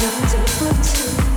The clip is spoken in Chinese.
nothing's